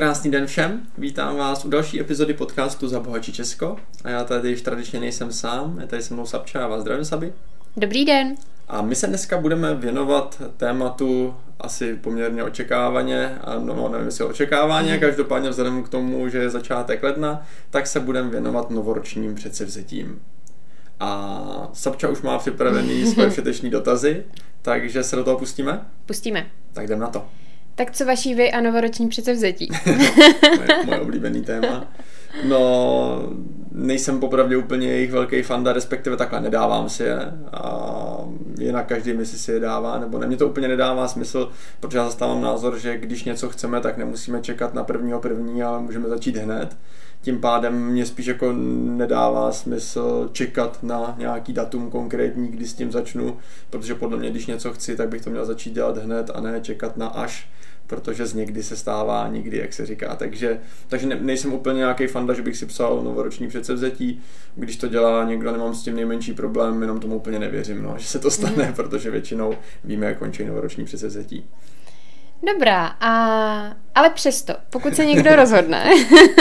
Krásný den všem, vítám vás u další epizody podcastu Za bohatí Česko a já tady již tradičně nejsem sám, je tady se mnou Sabča a vás zdravím Sabi. Dobrý den. A my se dneska budeme věnovat tématu asi poměrně očekávaně, a no, nevím jestli očekáváně, mm. každopádně vzhledem k tomu, že je začátek ledna, tak se budeme věnovat novoročním předsevzetím. A Sabča už má připravený své všeteční dotazy, takže se do toho pustíme? Pustíme. Tak jdem na to. Tak co vaší vy a novoroční předsevzetí? moje, moje oblíbený téma. No, nejsem popravdě úplně jejich velký fanda, respektive takhle nedávám si je. A jinak každý mi si je dává, nebo ne, mě to úplně nedává smysl, protože já zastávám názor, že když něco chceme, tak nemusíme čekat na prvního první, ale můžeme začít hned. Tím pádem mě spíš jako nedává smysl čekat na nějaký datum konkrétní, kdy s tím začnu, protože podle mě, když něco chci, tak bych to měl začít dělat hned a ne čekat na až protože z někdy se stává nikdy, jak se říká. Takže, takže ne, nejsem úplně nějaký fanda, že bych si psal novoroční předsevzetí. Když to dělá někdo, nemám s tím nejmenší problém, jenom tomu úplně nevěřím, no, že se to stane, mm. protože většinou víme, jak končí novoroční předsevzetí. Dobrá, a, ale přesto, pokud se někdo rozhodne,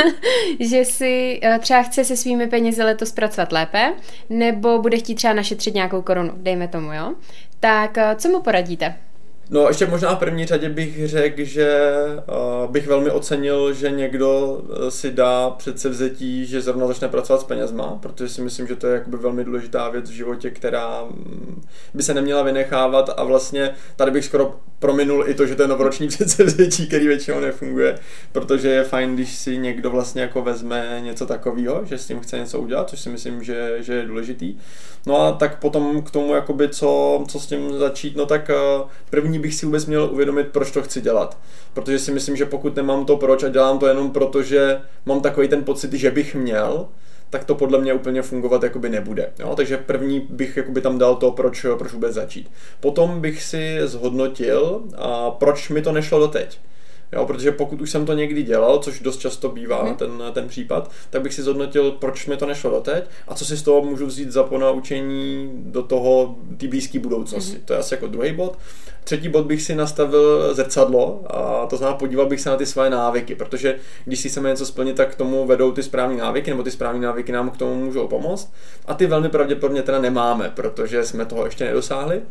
že si eh, třeba chce se svými penězi letos pracovat lépe, nebo bude chtít třeba našetřit nějakou korunu, dejme tomu, jo, tak eh, co mu poradíte? No ještě možná v první řadě bych řekl, že uh, bych velmi ocenil, že někdo eh, si dá předsevzetí, že zrovna začne pracovat s penězma, protože si myslím, že to je jakoby velmi důležitá věc v životě, která mm, by se neměla vynechávat a vlastně tady bych skoro prominul i to, že to je novoroční předsevzetí, který většinou nefunguje, protože je fajn, když si někdo vlastně jako vezme něco takového, že s tím chce něco udělat, což si myslím, že, že je důležitý. No a tak potom k tomu, jakoby co, co s tím začít, no tak uh, první bych si vůbec měl uvědomit, proč to chci dělat. Protože si myslím, že pokud nemám to proč a dělám to jenom proto, že mám takový ten pocit, že bych měl, tak to podle mě úplně fungovat jakoby nebude. Jo? Takže první bych jakoby tam dal to, proč, proč vůbec začít. Potom bych si zhodnotil, a proč mi to nešlo doteď. Jo, protože pokud už jsem to někdy dělal, což dost často bývá mm. ten, ten případ, tak bych si zhodnotil, proč mi to nešlo doteď a co si z toho můžu vzít za ponaučení do toho, té blízké budoucnosti. Mm. To je asi jako druhý bod. Třetí bod bych si nastavil zrcadlo a to znamená podíval bych se na ty své návyky, protože když si chceme něco splnit, tak k tomu vedou ty správné návyky, nebo ty správné návyky nám k tomu můžou pomoct a ty velmi pravděpodobně teda nemáme, protože jsme toho ještě nedosáhli.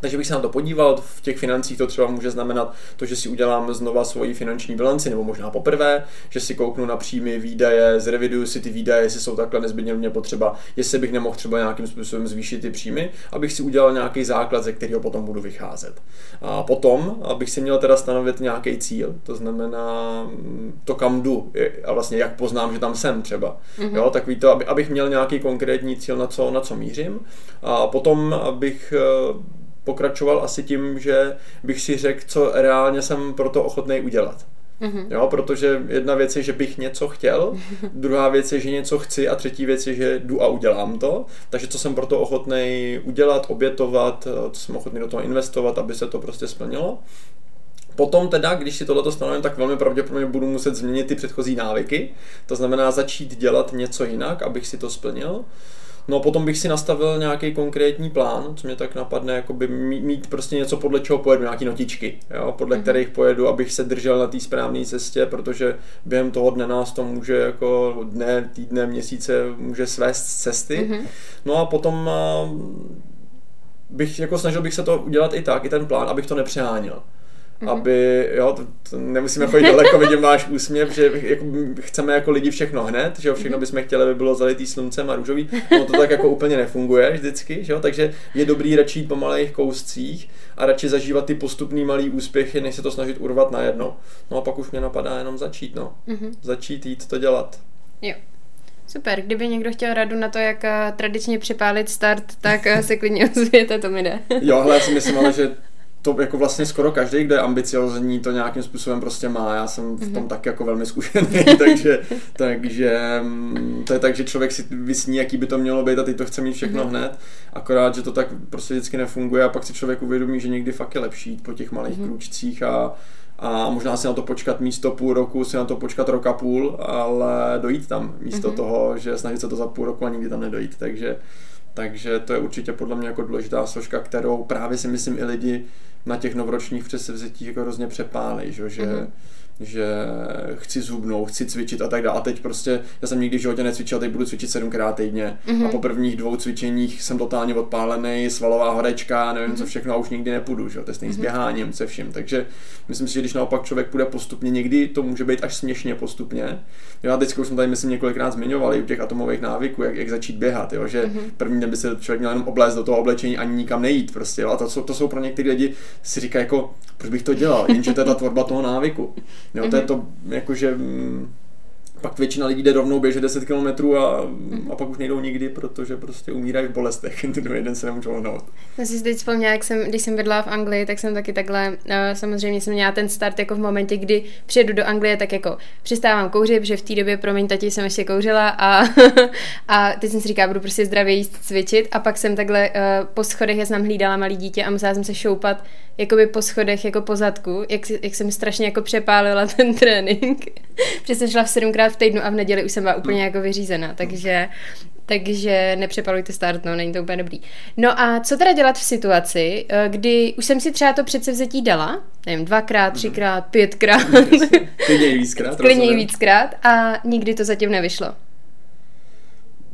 Takže bych se na to podíval, v těch financích to třeba může znamenat to, že si udělám znova svoji finanční bilanci, nebo možná poprvé, že si kouknu na příjmy, výdaje, zreviduju si ty výdaje, jestli jsou takhle nezbytně mě potřeba, jestli bych nemohl třeba nějakým způsobem zvýšit ty příjmy, abych si udělal nějaký základ, ze kterého potom budu vycházet. A potom, abych si měl teda stanovit nějaký cíl, to znamená mm, to, kam jdu a vlastně jak poznám, že tam jsem třeba. Mm-hmm. Jo, takový to, aby, abych měl nějaký konkrétní cíl, na co, na co mířím. A potom, abych eh, pokračoval asi tím, že bych si řekl, co reálně jsem pro to ochotný udělat. Mm-hmm. Jo, protože jedna věc je, že bych něco chtěl, druhá věc je, že něco chci a třetí věc je, že jdu a udělám to. Takže co jsem pro to ochotný udělat, obětovat, co jsem ochotný do toho investovat, aby se to prostě splnilo. Potom teda, když si tohleto stanovím, tak velmi pravděpodobně budu muset změnit ty předchozí návyky. To znamená začít dělat něco jinak, abych si to splnil. No a potom bych si nastavil nějaký konkrétní plán, co mě tak napadne, jako by mít prostě něco, podle čeho pojedu, nějaký notičky, jo, podle mm-hmm. kterých pojedu, abych se držel na té správné cestě, protože během toho dne nás to může jako dne, týdne, měsíce může svést cesty. Mm-hmm. No a potom bych jako snažil bych se to udělat i tak, i ten plán, abych to nepřeháněl mm-hmm. aby, jo, to, to nemusíme chodit daleko, vidím váš úsměv, že jako, chceme jako lidi všechno hned, že jo, všechno mhm. bychom chtěli, aby bylo zalitý sluncem a růžový, no to tak jako úplně nefunguje vždycky, že jo, takže je dobrý radši jít po malých kouscích a radši zažívat ty postupný malý úspěchy, než se to snažit urvat najednou. No a pak už mě napadá jenom začít, no. Mm-hmm. Začít jít to dělat. Jo. Super, kdyby někdo chtěl radu na to, jak uh, tradičně připálit start, tak uh, se klidně ozvěte, to mi jde. jo, ale já si myslím, ale že to jako vlastně skoro každý, kdo je ambiciozní, to nějakým způsobem prostě má. Já jsem v tom mm-hmm. tak jako velmi zkušený, takže, takže mm, to je tak, že člověk si vysní, jaký by to mělo být a teď to chce mít všechno mm-hmm. hned. Akorát, že to tak prostě vždycky nefunguje a pak si člověk uvědomí, že někdy fakt je lepší po těch malých mm-hmm. krůčcích a, a možná si na to počkat místo půl roku, si na to počkat rok a půl, ale dojít tam místo mm-hmm. toho, že snažit se to za půl roku a nikdy tam nedojít. Takže takže to je určitě podle mě jako důležitá složka, kterou právě si myslím i lidi na těch novoročních přesevzetích jako hrozně přepálí, že, mm-hmm. Že chci zhubnout, chci cvičit a tak dále. A teď prostě, já jsem nikdy v životě necvičil, teď budu cvičit sedmkrát týdně. Mm-hmm. A po prvních dvou cvičeních jsem totálně odpálený, svalová horečka, nevím mm-hmm. co mhm. všechno a už nikdy nepůjdu, že? to je stejný mm-hmm. s běháním, se vším. Takže myslím si, že když naopak člověk půjde postupně, někdy to může být až směšně postupně. Já teď už jsem tady myslím několikrát zmiňoval i u těch atomových návyků, jak, jak začít běhat, jo? že mm-hmm. první den by se člověk měl jenom oblézt do toho oblečení ani nikam nejít prostě. Jo? A to, jsou, to jsou pro některé lidi si říkají jako, proč bych to dělal, jenže to je ta tvorba toho návyku. Mm-hmm. to je mhm. to, jakože mm, pak většina lidí jde rovnou běžet 10 km a, a pak už nejdou nikdy, protože prostě umírají v bolestech. Ten druhý den se nemůžou hnout. Já si teď vzpomněla, jak jsem, když jsem bydla v Anglii, tak jsem taky takhle, uh, samozřejmě jsem měla ten start jako v momentě, kdy přijedu do Anglie, tak jako přistávám kouřit, protože v té době, promiň, tati jsem ještě kouřila a, a teď jsem si říkala, budu prostě zdravě jíst, cvičit a pak jsem takhle uh, po schodech, já jsem hlídala malý dítě a musela jsem se šoupat jakoby po schodech, jako po zadku, jak, jak jsem strašně jako přepálila ten trénink. Jsem šla v sedmkrát v týdnu a v neděli už jsem byla úplně jako vyřízená, takže takže nepřepalujte start, no, není to úplně dobrý. No a co teda dělat v situaci, eh, kdy už jsem si třeba to předsevzetí dala, nevím, dvakrát, třikrát, pětkrát. Klidně víckrát. Klidně víckrát a nikdy to zatím nevyšlo.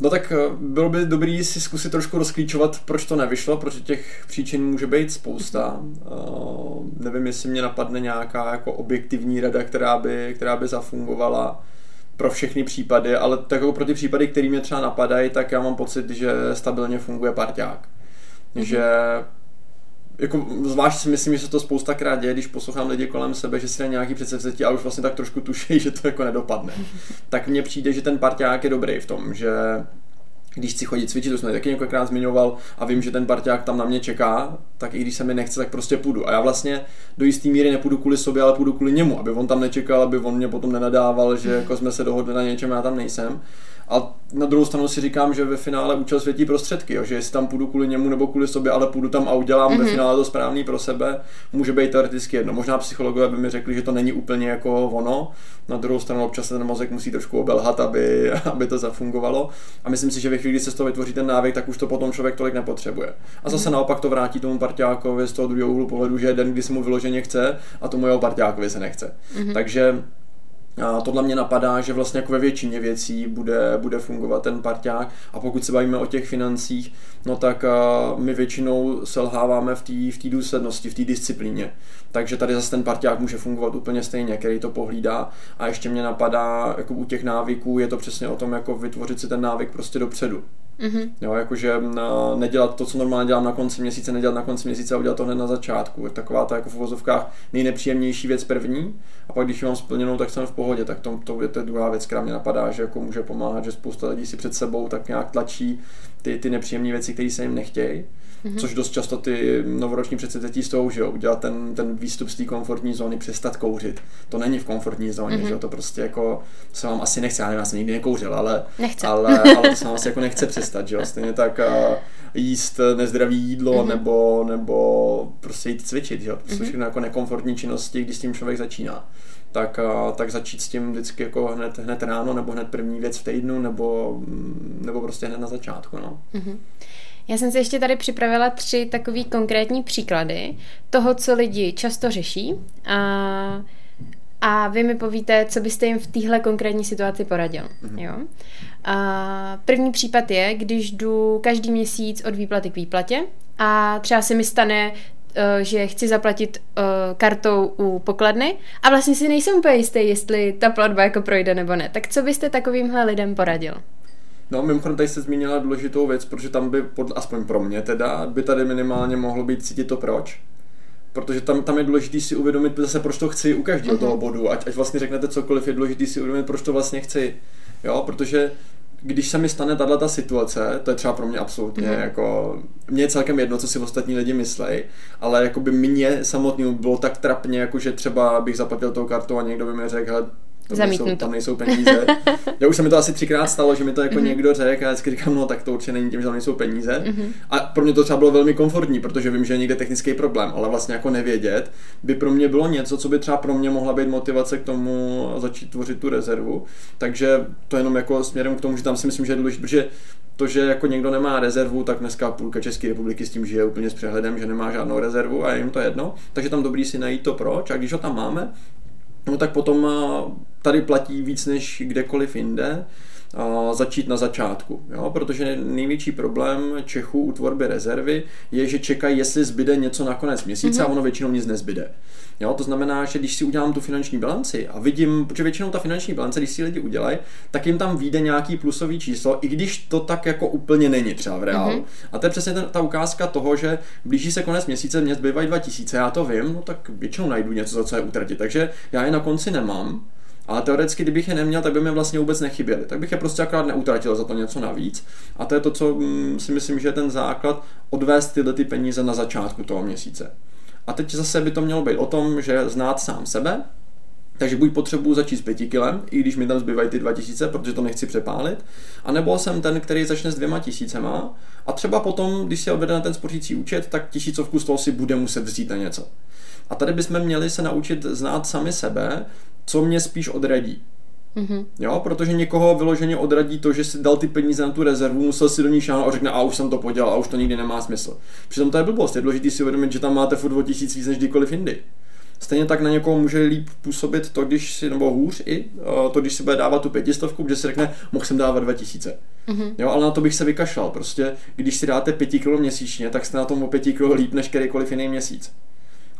No tak eh, bylo by dobrý si zkusit trošku rozklíčovat, proč to nevyšlo, protože těch příčin může být spousta. Uh, nevím, jestli mě napadne nějaká jako objektivní rada, která by, která by zafungovala pro všechny případy, ale tak jako pro ty případy, které mě třeba napadají, tak já mám pocit, že stabilně funguje parťák. Mm-hmm. Že jako zvlášť si myslím, že se to spousta krát děje, když poslouchám lidi kolem sebe, že si na nějaký předsevzetí a už vlastně tak trošku tuší, že to jako nedopadne. tak mně přijde, že ten parťák je dobrý v tom, že když chci chodit cvičit, to jsem taky několikrát zmiňoval a vím, že ten parťák tam na mě čeká, tak i když se mi nechce, tak prostě půjdu. A já vlastně do jisté míry nepůjdu kvůli sobě, ale půjdu kvůli němu, aby on tam nečekal, aby on mě potom nenadával, že jako jsme se dohodli na něčem já tam nejsem. A na druhou stranu si říkám, že ve finále účel světí prostředky, jo? že jestli tam půjdu kvůli němu nebo kvůli sobě, ale půjdu tam a udělám mm-hmm. ve mhm. finále to správný pro sebe, může být teoreticky jedno. Možná psychologové by mi řekli, že to není úplně jako ono, na druhou stranu občas ten mozek musí trošku obelhat, aby, aby to zafungovalo. A myslím si, že ve chvíli, kdy se z toho vytvoří ten návyk, tak už to potom člověk tolik nepotřebuje. A zase mm-hmm. naopak to vrátí tomu parťákovi z toho druhého úhlu pohledu, že je den, kdy se mu vyloženě chce a tomu jeho parťákovi se nechce. Mm-hmm. Takže a tohle mě napadá, že vlastně jako ve většině věcí bude, bude fungovat ten parťák a pokud se bavíme o těch financích, no tak my většinou selháváme v té v důslednosti, v té disciplíně. Takže tady zase ten parťák může fungovat úplně stejně, který to pohlídá a ještě mě napadá, jako u těch návyků je to přesně o tom, jako vytvořit si ten návyk prostě dopředu. Mm-hmm. Jo, jakože nedělat to, co normálně dělám na konci měsíce, nedělat na konci měsíce a udělat to hned na začátku. Taková ta jako v uvozovkách nejnepříjemnější věc první a pak když ji mám splněnou, tak jsem v pohodě. Tak to, to je to druhá věc, která mě napadá, že jako může pomáhat, že spousta lidí si před sebou tak nějak tlačí ty, ty nepříjemné věci, které se jim nechtějí. Mm-hmm. Což dost často ty novoroční předsevzetí jsou, že jo, udělat ten, ten výstup z té komfortní zóny, přestat kouřit. To není v komfortní zóně, mm-hmm. že jo, to prostě jako se vám asi nechce, já nevím, já jsem nikdy nekouřil, ale, nechce. ale, ale to se vám asi jako nechce přestat, že jo, stejně tak jíst nezdravý jídlo mm-hmm. nebo, nebo prostě jít cvičit, že jo, to jsou mm-hmm. všechno jako nekomfortní činnosti, když s tím člověk začíná tak, tak začít s tím vždycky jako hned, hned ráno, nebo hned první věc v týdnu, nebo, nebo prostě hned na začátku. No. Mm-hmm. Já jsem si ještě tady připravila tři takové konkrétní příklady toho, co lidi často řeší a, a vy mi povíte, co byste jim v téhle konkrétní situaci poradil. Mm-hmm. Jo? A první případ je, když jdu každý měsíc od výplaty k výplatě a třeba se mi stane Eh, že chci zaplatit uh, kartou u pokladny a vlastně si nejsem úplně jistý, jestli ta platba jako projde nebo ne. Tak co byste takovýmhle lidem poradil? No, mimochodem tady jste zmínila důležitou věc, protože tam by, pod, aspoň pro mě teda, by tady minimálně mohlo být cítit to proč. Protože tam, tam je důležité si uvědomit zase, proč to chci u každého uh-huh. toho bodu. Ať, ať vlastně řeknete cokoliv, je důležité si uvědomit, proč to vlastně chci. Jo, protože když se mi stane tahle ta situace, to je třeba pro mě absolutně mm. jako, mě je celkem jedno, co si ostatní lidi myslí, ale jako by mě samotnému bylo tak trapně, jako že třeba bych zaplatil tou kartou a někdo by mi řekl, hele, tam nejsou, tam nejsou peníze. Já už se mi to asi třikrát stalo, že mi to jako mm-hmm. někdo řekl a vždycky říkám, no tak to určitě není tím, že tam nejsou peníze. Mm-hmm. A pro mě to třeba bylo velmi komfortní, protože vím, že je někde technický problém, ale vlastně jako nevědět by pro mě bylo něco, co by třeba pro mě mohla být motivace k tomu začít tvořit tu rezervu. Takže to jenom jako směrem k tomu, že tam si myslím, že je důležité, protože to, že jako někdo nemá rezervu, tak dneska půlka České republiky s tím žije úplně s přehledem, že nemá žádnou rezervu a je jim to jedno. Takže tam dobrý si najít to proč a když ho tam máme, no tak potom tady platí víc než kdekoliv jinde začít na začátku, jo? protože největší problém Čechů u tvorby rezervy je, že čekají, jestli zbyde něco na konec měsíce mm-hmm. a ono většinou nic nezbyde. Jo, to znamená, že když si udělám tu finanční bilanci a vidím, protože většinou ta finanční bilance, když si lidi udělají, tak jim tam vyjde nějaký plusový číslo, i když to tak jako úplně není třeba v reálu. Mm-hmm. A to je přesně ta ukázka toho, že blíží se konec měsíce, mě zbývají 2000, já to vím, no tak většinou najdu něco, za co je utratit. Takže já je na konci nemám, ale teoreticky, kdybych je neměl, tak by mi vlastně vůbec nechyběly. Tak bych je prostě akorát neutratil za to něco navíc. A to je to, co mm, si myslím, že je ten základ odvést tyhle ty peníze na začátku toho měsíce. A teď zase by to mělo být o tom, že znát sám sebe, takže buď potřebuji začít s pěti kilem, i když mi tam zbývají ty dva tisíce, protože to nechci přepálit, anebo jsem ten, který začne s dvěma tisícema a třeba potom, když si odvede na ten spořící účet, tak tisícovku z toho si bude muset vzít na něco. A tady bychom měli se naučit znát sami sebe, co mě spíš odradí. Mm-hmm. Jo, protože někoho vyloženě odradí to, že si dal ty peníze na tu rezervu, musel si do ní šáhnout a řekne, a už jsem to podělal, a už to nikdy nemá smysl. Přitom to je blbost, je důležité si uvědomit, že tam máte furt o tisíc víc než kdykoliv jindy. Stejně tak na někoho může líp působit to, když si, nebo hůř i, to, když si bude dávat tu pětistovku, kde si řekne, mohl jsem dávat 2000. Mm-hmm. Jo, ale na to bych se vykašlal. Prostě, když si dáte 5 kg měsíčně, tak jste na tom o 5 kg líp než kterýkoliv jiný měsíc.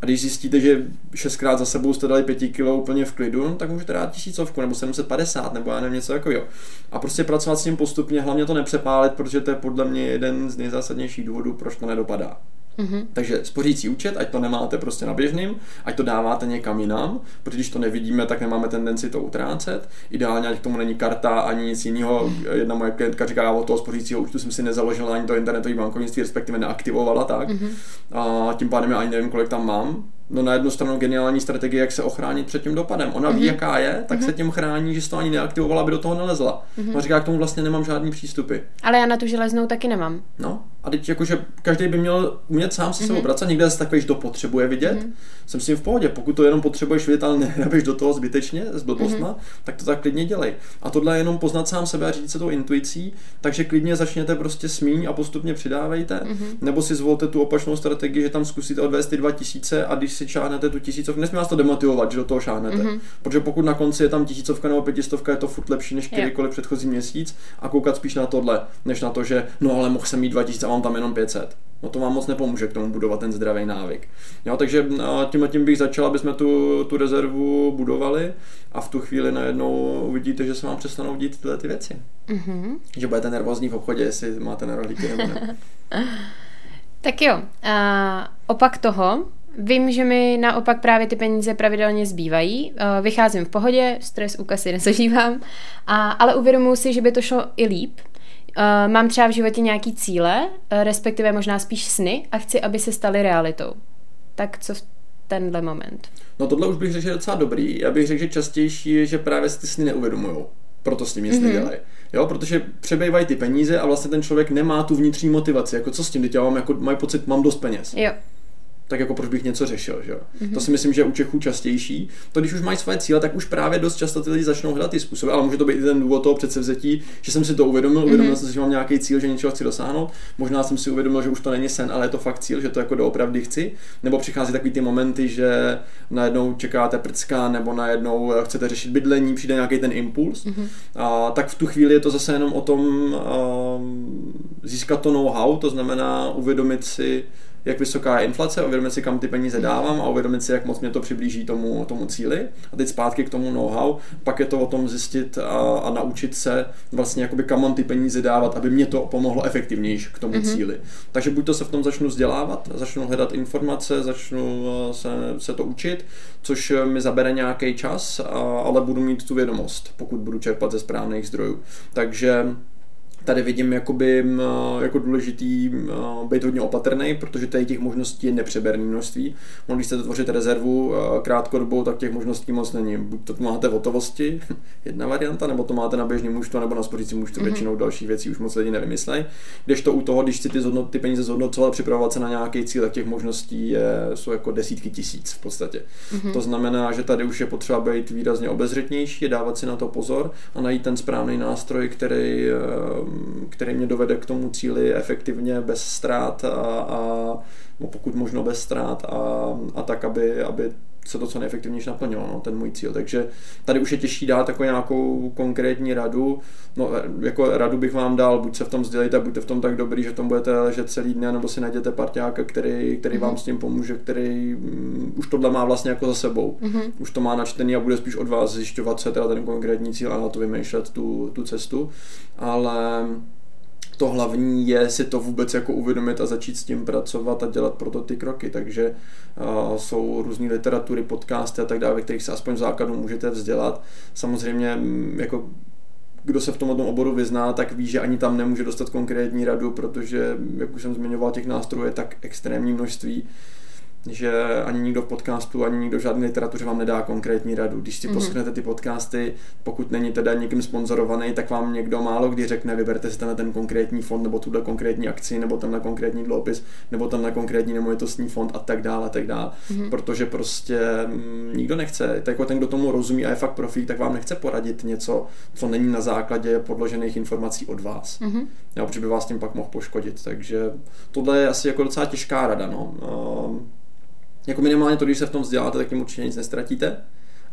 A když zjistíte, že šestkrát za sebou jste dali pěti kilo úplně v klidu, no, tak můžete dát tisícovku nebo 750 nebo já nevím něco takového. A prostě pracovat s tím postupně, hlavně to nepřepálit, protože to je podle mě jeden z nejzásadnějších důvodů, proč to nedopadá. Mm-hmm. Takže spořící účet, ať to nemáte prostě na běžným, ať to dáváte někam jinam, protože když to nevidíme, tak nemáme tendenci to utrácet. Ideálně, ať k tomu není karta ani nic jiného. Jedna moje klientka říká, já od toho spořícího účtu jsem si nezaložila ani to internetové bankovnictví, respektive neaktivovala tak. Mm-hmm. A tím pádem já ani nevím, kolik tam mám no na jednu stranu geniální strategie, jak se ochránit před tím dopadem. Ona mm-hmm. ví, mhm. jaká je, tak mm-hmm. se tím chrání, že se to ani neaktivovala, aby do toho nelezla. Mm-hmm. Ona říká, k tomu vlastně nemám žádný přístupy. Ale já na tu železnou taky nemám. No, a teď jakože každý by měl umět sám se mm-hmm. pracovat, někde se takový, že to potřebuje vidět. Mm-hmm. Jsem s tím v pohodě, pokud to jenom potřebuješ vidět, ale nehrabeš do toho zbytečně s blbostma, mm-hmm. tak to tak klidně dělej. A tohle je jenom poznat sám sebe a říct se tou intuicí, takže klidně začněte prostě smíň a postupně přidávejte, mm-hmm. nebo si zvolte tu opačnou strategii, že tam zkusíte odvést ty 2000 a když si čáhnete tu tisícovku, nesmí vás to demotivovat, že do toho šáhnete. Mm-hmm. Protože pokud na konci je tam tisícovka nebo pětistovka, je to furt lepší než kterýkoliv yeah. předchozí měsíc a koukat spíš na tohle, než na to, že no ale mohl jsem mít 2000 a mám tam jenom 500. No to vám moc nepomůže k tomu budovat ten zdravý návyk. Jo, takže tím a tím bych začal, aby jsme tu, tu rezervu budovali a v tu chvíli najednou uvidíte, že se vám přestanou dít tyhle ty věci. Mm-hmm. Že budete nervózní v obchodě, jestli máte na rohlíky nebo ne. tak jo, a opak toho, Vím, že mi naopak právě ty peníze pravidelně zbývají. Eh, vycházím v pohodě, stres u kasy nezažívám, a, ale uvědomuji si, že by to šlo i líp. Eh, mám třeba v životě nějaký cíle, eh, respektive možná spíš sny a chci, aby se staly realitou. Tak co v tenhle moment? No tohle už bych řekl, že je docela dobrý. Já bych řekl, že častější je, že právě si ty sny neuvědomují. Proto s tím nic mm-hmm. nedělají. Jo, protože přebývají ty peníze a vlastně ten člověk nemá tu vnitřní motivaci. Jako co s tím, teď já mám, jako, mají pocit, mám dost peněz. Jo tak jako proč bych něco řešil, že Mm-hmm. To si myslím, že je u Čechů častější. To když už mají své cíle, tak už právě dost často ty lidi začnou hledat ty způsoby, ale může to být i ten důvod toho předsevzetí, že jsem si to uvědomil, mm-hmm. uvědomil jsem si, že mám nějaký cíl, že něčeho chci dosáhnout. Možná jsem si uvědomil, že už to není sen, ale je to fakt cíl, že to jako doopravdy chci. Nebo přichází takový ty momenty, že najednou čekáte prcka, nebo najednou chcete řešit bydlení, přijde nějaký ten impuls. Mm-hmm. A, tak v tu chvíli je to zase jenom o tom um, získat to know-how, to znamená uvědomit si, jak vysoká je inflace, uvědomit si, kam ty peníze dávám a uvědomit si, jak moc mě to přiblíží tomu, tomu cíli. A teď zpátky k tomu know-how, pak je to o tom zjistit a, a naučit se vlastně jakoby kam mám ty peníze dávat, aby mě to pomohlo efektivnější k tomu mm-hmm. cíli. Takže buď to se v tom začnu vzdělávat, začnu hledat informace, začnu eh, se, se to učit, což mi zabere nějaký čas, a, ale budu mít tu vědomost, pokud budu čerpat ze správných zdrojů. Takže tady vidím jakoby, jako důležitý být hodně opatrný, protože tady těch možností je nepřeberné množství. Mohli jste tvořit rezervu krátkodobou, tak těch možností moc není. Buď to máte v hotovosti, jedna varianta, nebo to máte na běžném účtu, nebo na spořícím účtu, mm-hmm. většinou dalších věcí už moc lidi nevymyslej. Když to u toho, když si ty, zhodnot, ty peníze zhodnocovat, připravovat se na nějaký cíl, tak těch možností je, jsou jako desítky tisíc v podstatě. Mm-hmm. To znamená, že tady už je potřeba být výrazně obezřetnější, dávat si na to pozor a najít ten správný nástroj, který který mě dovede k tomu cíli efektivně bez ztrát a, a no pokud možno bez ztrát a, a tak, aby, aby se to co nejefektivnější naplnilo, no, ten můj cíl. Takže tady už je těžší dát jako nějakou konkrétní radu. No, jako radu bych vám dal, buď se v tom vzdělejte, buďte v tom tak dobrý, že v tom budete ležet celý den, nebo si najděte parťáka, který, který mm-hmm. vám s tím pomůže, který um, už tohle má vlastně jako za sebou. Mm-hmm. Už to má načtený a bude spíš od vás zjišťovat, co je teda ten konkrétní cíl a na to vymýšlet tu, tu cestu. Ale to hlavní je si to vůbec jako uvědomit a začít s tím pracovat a dělat proto ty kroky. Takže uh, jsou různé literatury, podcasty a tak dále, ve kterých se aspoň v základu můžete vzdělat. Samozřejmě jako kdo se v tomto oboru vyzná, tak ví, že ani tam nemůže dostat konkrétní radu, protože, jak už jsem zmiňoval, těch nástrojů je tak extrémní množství, že ani nikdo v podcastu, ani nikdo v žádné literatuře vám nedá konkrétní radu. Když si mm-hmm. poslechnete ty podcasty, pokud není teda někým sponzorovaný, tak vám někdo málo kdy řekne, vyberte si tenhle ten konkrétní fond, nebo tuhle konkrétní akci, nebo tenhle konkrétní dluhopis, nebo tenhle konkrétní nemovitostní fond a tak dále, a tak dále. Mm-hmm. Protože prostě m, mm, nikdo nechce, tak jako ten, kdo tomu rozumí a je fakt profík, tak vám nechce poradit něco, co není na základě podložených informací od vás. Mm-hmm. Jo, protože by vás tím pak mohl poškodit. Takže tohle je asi jako docela těžká rada. No. Uh, jako minimálně to, když se v tom vzděláte, tak tím určitě nic nestratíte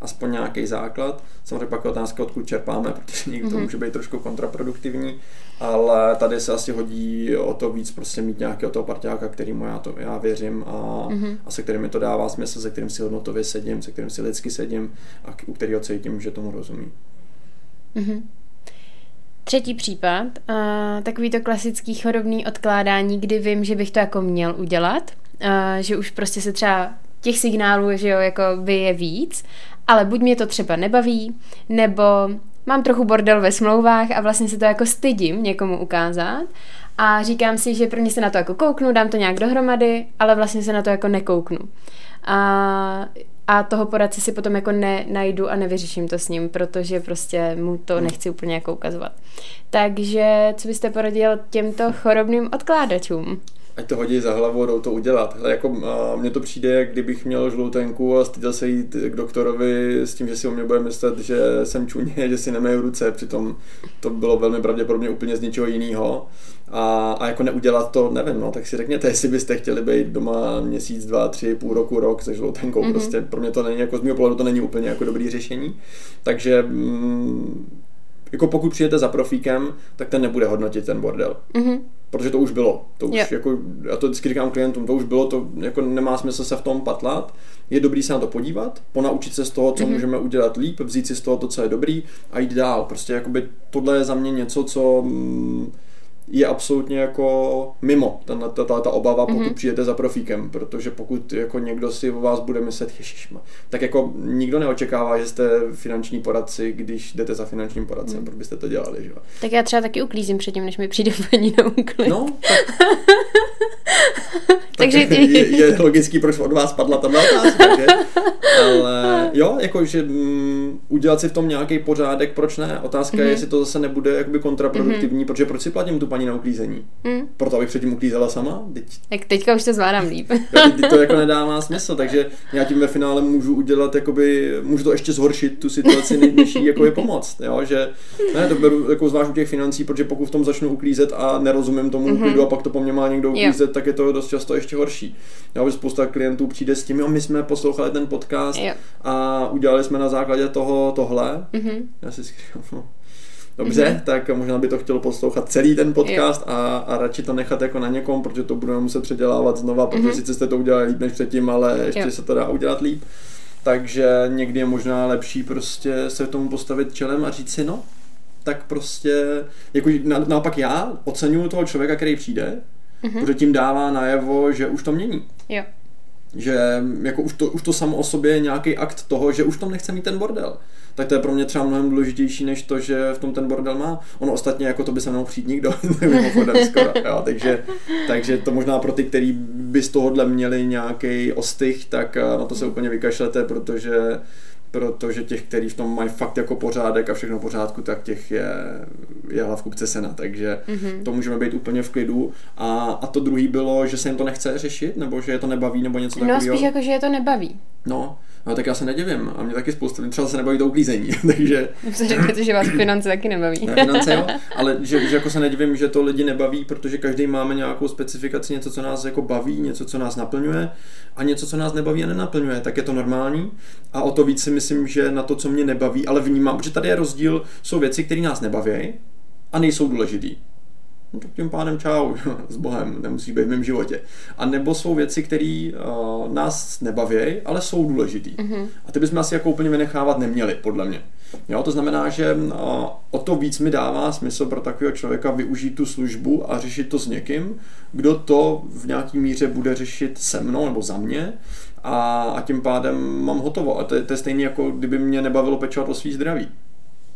aspoň nějaký základ. Samozřejmě pak je otázka, odkud čerpáme, protože někdy to mhm. může být trošku kontraproduktivní, ale tady se asi hodí o to víc prostě mít nějakého toho parťáka, kterýmu já, to, já věřím a, mm-hmm. a se kterým mi to dává smysl, se kterým si hodnotově sedím, se kterým si lidsky sedím a u kterého cítím, že tomu rozumí. Mm-hmm. Třetí případ, uh, takový to klasický chorobný odkládání, kdy vím, že bych to jako měl udělat, že už prostě se třeba těch signálů, že jo, jako by je víc, ale buď mě to třeba nebaví, nebo mám trochu bordel ve smlouvách a vlastně se to jako stydím někomu ukázat a říkám si, že prvně se na to jako kouknu, dám to nějak dohromady, ale vlastně se na to jako nekouknu. A, a toho poradce si potom jako ne, najdu a nevyřeším to s ním, protože prostě mu to nechci úplně jako ukazovat. Takže co byste poradil těmto chorobným odkládačům? Ať to hodí za hlavu a jdou to udělat. Hele, jako, mně to přijde, jak kdybych měl žloutenku a styděl se jít k doktorovi s tím, že si o mě bude myslet, že jsem čuně, že si nemeju ruce, přitom to bylo velmi pravděpodobně úplně z něčeho jiného. A, a jako neudělat to, nevím, no, tak si řekněte, jestli byste chtěli být doma měsíc, dva, tři, půl roku, rok se žloutenkou. Mm-hmm. Prostě pro mě to není, jako z mého pohledu to není úplně jako dobrý řešení. Takže mm, jako pokud přijete za profíkem, tak ten nebude hodnotit ten bordel. Mm-hmm protože to už bylo. To už yeah. jako, já to vždycky říkám klientům, to už bylo, to jako nemá smysl se v tom patlat. Je dobrý se na to podívat, ponaučit se z toho, co mm-hmm. můžeme udělat líp, vzít si z toho to, co je dobrý a jít dál. Prostě jakoby tohle je za mě něco, co mm, je absolutně jako mimo ta, ta, ta, ta obava, pokud mm-hmm. přijete za profíkem, protože pokud jako někdo si o vás bude myslet, ježišma, tak jako nikdo neočekává, že jste finanční poradci, když jdete za finančním poradcem, mm. proč byste to dělali, že Tak já třeba taky uklízím předtím, než mi přijde paní na úklid. No, tak... Takže je, je logický, proč od vás padla ta otázka, že? Ale jo, jakože mm, udělat si v tom nějaký pořádek, proč ne? Otázka mm-hmm. je, mhm. jestli to zase nebude jakoby kontraproduktivní, mm-hmm. protože proč si platím tu paní na uklízení? Mm. Proto, abych předtím uklízela sama? Teď... Tak teďka už to zvládám líp. teď to jako nedává smysl, takže já tím ve finále můžu udělat, jakoby, můžu to ještě zhoršit, tu situaci, než jí jakoby pomoct, jo? že ne, to beru jako zvlášť u těch financí, protože pokud v tom začnu uklízet a nerozumím tomu mm-hmm. uklidu a pak to po mně má někdo uklízet, jo. tak je to dost často ještě horší. Jo, spousta klientů přijde s tím, jo, my jsme poslouchali ten podcast jo. a udělali jsme na základě toho tohle. Mm-hmm. Já si říkám, no, dobře, mm-hmm. tak možná by to chtělo poslouchat celý ten podcast a, a radši to nechat jako na někom, protože to budeme muset předělávat znova, protože mm-hmm. sice jste to udělali líp než předtím, ale ještě jo. se to dá udělat líp. Takže někdy je možná lepší prostě se tomu postavit čelem a říct si, no, tak prostě, jako naopak já oceňuju toho člověka, který přijde, mm-hmm. protože tím dává najevo, že už to mění. Jo. Že jako už to, už to samo o sobě je nějaký akt toho, že už tam nechce mít ten bordel. Tak to je pro mě třeba mnohem důležitější, než to, že v tom ten bordel má. Ono ostatně jako to by se mnou přijít nikdo, skoro, jo, takže, takže to možná pro ty, kteří by z tohohle měli nějaký ostych, tak eh, na to se úplně vykašlete, protože protože těch, kteří v tom mají fakt jako pořádek a všechno v pořádku, tak těch je, je hlav kupce sena, takže mm-hmm. to můžeme být úplně v klidu. A, a to druhý bylo, že se jim to nechce řešit, nebo že je to nebaví, nebo něco takového. No spíš jako, že je to nebaví. No, No tak já se nedivím. A mě taky spousta třeba se nebaví to uklízení. takže... Řeknete, že vás finance taky nebaví. ne, finance jo, ale že, že, jako se nedivím, že to lidi nebaví, protože každý máme nějakou specifikaci, něco, co nás jako baví, něco, co nás naplňuje a něco, co nás nebaví a nenaplňuje. Tak je to normální. A o to víc si myslím, že na to, co mě nebaví, ale vnímám, že tady je rozdíl, jsou věci, které nás nebaví a nejsou důležitý no tak tím pádem čau, s Bohem, nemusí být v mém životě. A nebo jsou věci, které uh, nás nebaví, ale jsou důležitý. Mm-hmm. A ty bychom asi jako úplně vynechávat neměli, podle mě. Jo, to znamená, že uh, o to víc mi dává smysl pro takového člověka využít tu službu a řešit to s někým, kdo to v nějaký míře bude řešit se mnou nebo za mě a, a tím pádem mám hotovo. A to je, to je stejné, jako kdyby mě nebavilo pečovat o svý zdraví.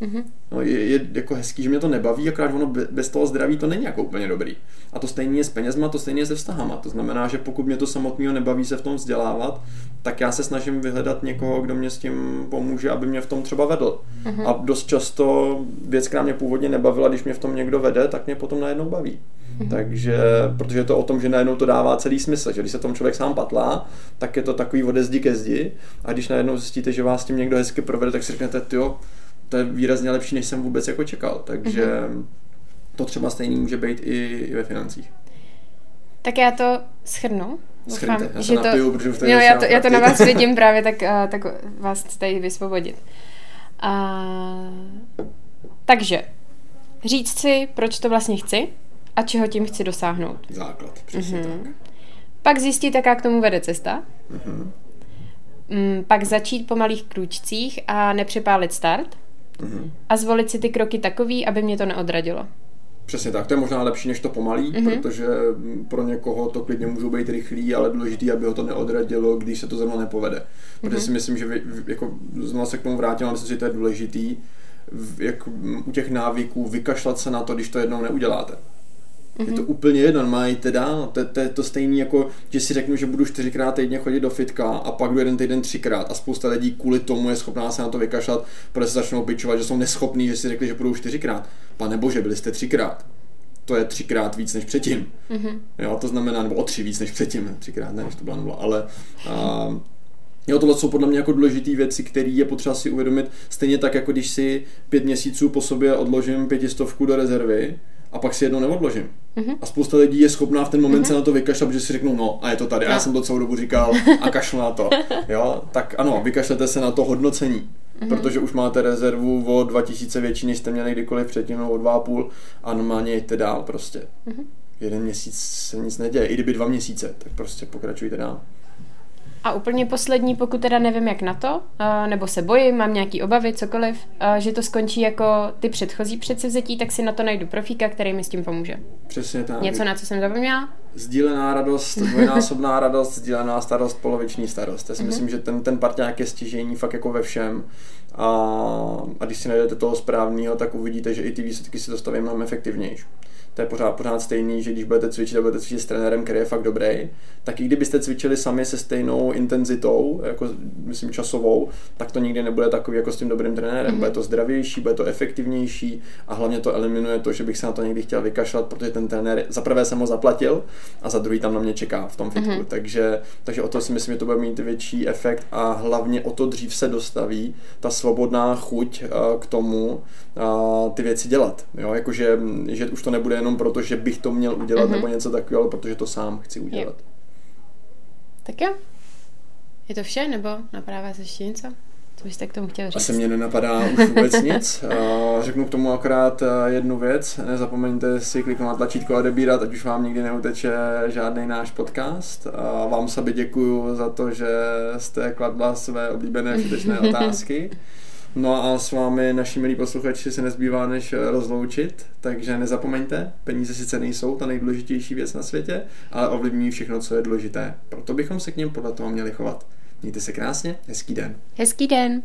Mm-hmm. No, je, je, jako hezký, že mě to nebaví, akorát ono bez toho zdraví to není jako úplně dobrý. A to stejně je s penězma, to stejně je se vztahama. To znamená, že pokud mě to samotného nebaví se v tom vzdělávat, tak já se snažím vyhledat někoho, kdo mě s tím pomůže, aby mě v tom třeba vedl. Mm-hmm. A dost často věc, která mě původně nebavila, když mě v tom někdo vede, tak mě potom najednou baví. Mm-hmm. Takže, protože je to o tom, že najednou to dává celý smysl, že když se tom člověk sám patlá, tak je to takový ode zdi ke zdi a když najednou zjistíte, že vás tím někdo hezky provede, tak si řeknete, jo, to je výrazně lepší, než jsem vůbec jako čekal. Takže mm-hmm. to třeba stejný může být i, i ve financích. Tak já to schrnu. Doufám, já že to, napiju, protože to jo, já to, já to na vás vidím právě, tak, uh, tak vás tady vysvobodit. Uh, takže, říct si, proč to vlastně chci a čeho tím chci dosáhnout. Základ, přesně mm-hmm. tak. Pak zjistit, jaká k tomu vede cesta. Mm-hmm. Mm, pak začít po malých krůčcích a nepřepálit start mm-hmm. a zvolit si ty kroky takový, aby mě to neodradilo. Přesně tak, to je možná lepší než to pomalý, mm-hmm. protože pro někoho to klidně můžou být rychlý, ale důležitý, aby ho to neodradilo, když se to zrovna nepovede. Protože mm-hmm. si myslím, že vy, jako znovu se k tomu vrátím, ale myslím, že to je důležitý, jak u těch návyků vykašlat se na to, když to jednou neuděláte. Mm-hmm. Je to mhm. úplně jedno, mají dál. To, to je to stejné jako, že si řeknu, že budu čtyřikrát týdně chodit do fitka a pak jdu jeden týden třikrát a spousta lidí kvůli tomu je schopná se na to vykašlat, protože se začnou pičovat, že jsou neschopní, že si řekli, že budou čtyřikrát. Pane bože, byli jste třikrát. To je třikrát víc než předtím. Mm-hmm. Jo, to znamená, nebo o tři víc než předtím. Třikrát ne, než to byla nula, ale a, Jo, tohle jsou podle mě jako důležité věci, které je potřeba si uvědomit. Stejně tak, jako když si pět měsíců po sobě odložím pětistovku do rezervy, a pak si jednou neodložím. Mm-hmm. A spousta lidí je schopná v ten moment mm-hmm. se na to vykašlat, protože si řeknou, no a je to tady, no. a já jsem to celou dobu říkal a kašlu na to. Jo, tak ano, vykašlete se na to hodnocení, mm-hmm. protože už máte rezervu o 2000 větší, než jste měli kdykoliv předtím, nebo o 2,5 a normálně jděte dál prostě. Mm-hmm. Jeden měsíc se nic neděje, i kdyby dva měsíce, tak prostě pokračujte dál. A úplně poslední, pokud teda nevím jak na to, nebo se bojím, mám nějaký obavy, cokoliv, že to skončí jako ty předchozí předsevzetí, tak si na to najdu profíka, který mi s tím pomůže. Přesně tak. Něco, na co jsem zapomněla? Sdílená radost, dvojnásobná radost, sdílená starost, poloviční starost. Já si mm-hmm. myslím, že ten, ten parťák je stěžení fakt jako ve všem. A, a když si najdete toho správného, tak uvidíte, že i ty výsledky si dostavím mnohem efektivnější to je pořád, pořád stejný, že když budete cvičit a budete cvičit s trenérem, který je fakt dobrý, tak i kdybyste cvičili sami se stejnou intenzitou, jako myslím časovou, tak to nikdy nebude takový jako s tím dobrým trenérem. Mm-hmm. Bude to zdravější, bude to efektivnější a hlavně to eliminuje to, že bych se na to někdy chtěl vykašlat, protože ten trenér za prvé jsem ho zaplatil a za druhý tam na mě čeká v tom fitku. Mm-hmm. Takže, takže o to si myslím, že to bude mít větší efekt a hlavně o to dřív se dostaví ta svobodná chuť uh, k tomu uh, ty věci dělat. Jo? Jakože, že už to nebude jenom proto, že bych to měl udělat mm-hmm. nebo něco takového, ale protože to sám chci udělat. Je. Tak jo. Je to vše, nebo napadá se ještě něco? Co byste k tomu chtěl říct? Asi mě nenapadá už vůbec nic. Řeknu k tomu akorát jednu věc. Nezapomeňte si kliknout na tlačítko a odebírat, ať už vám nikdy neuteče žádný náš podcast. Vám sami děkuju za to, že jste kladla své oblíbené všetečné otázky. No a s vámi, naši milí posluchači, se nezbývá než rozloučit, takže nezapomeňte, peníze sice nejsou ta nejdůležitější věc na světě, ale ovlivňují všechno, co je důležité. Proto bychom se k něm podle toho měli chovat. Mějte se krásně, hezký den. Hezký den.